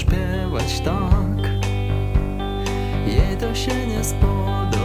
śpiewać tak. Jej to się nie spodoba.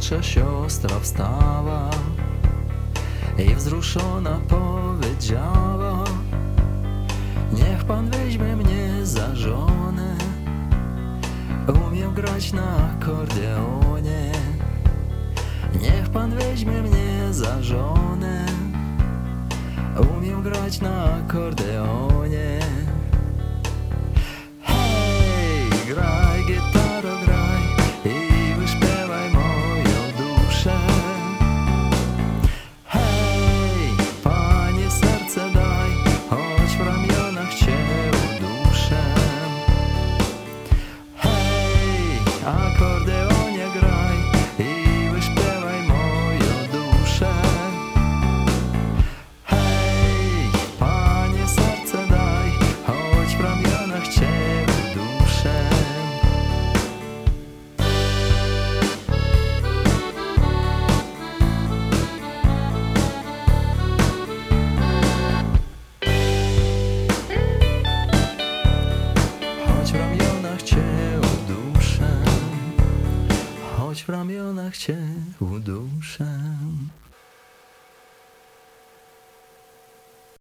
Piotrze siostra wstała i wzruszona powiedziała Niech pan weźmie mnie za żonę Umiem grać na akordeonie. Niech pan weźmie mnie za żonę Umiem grać na akordeonie. choć w ramionach cię uduszę.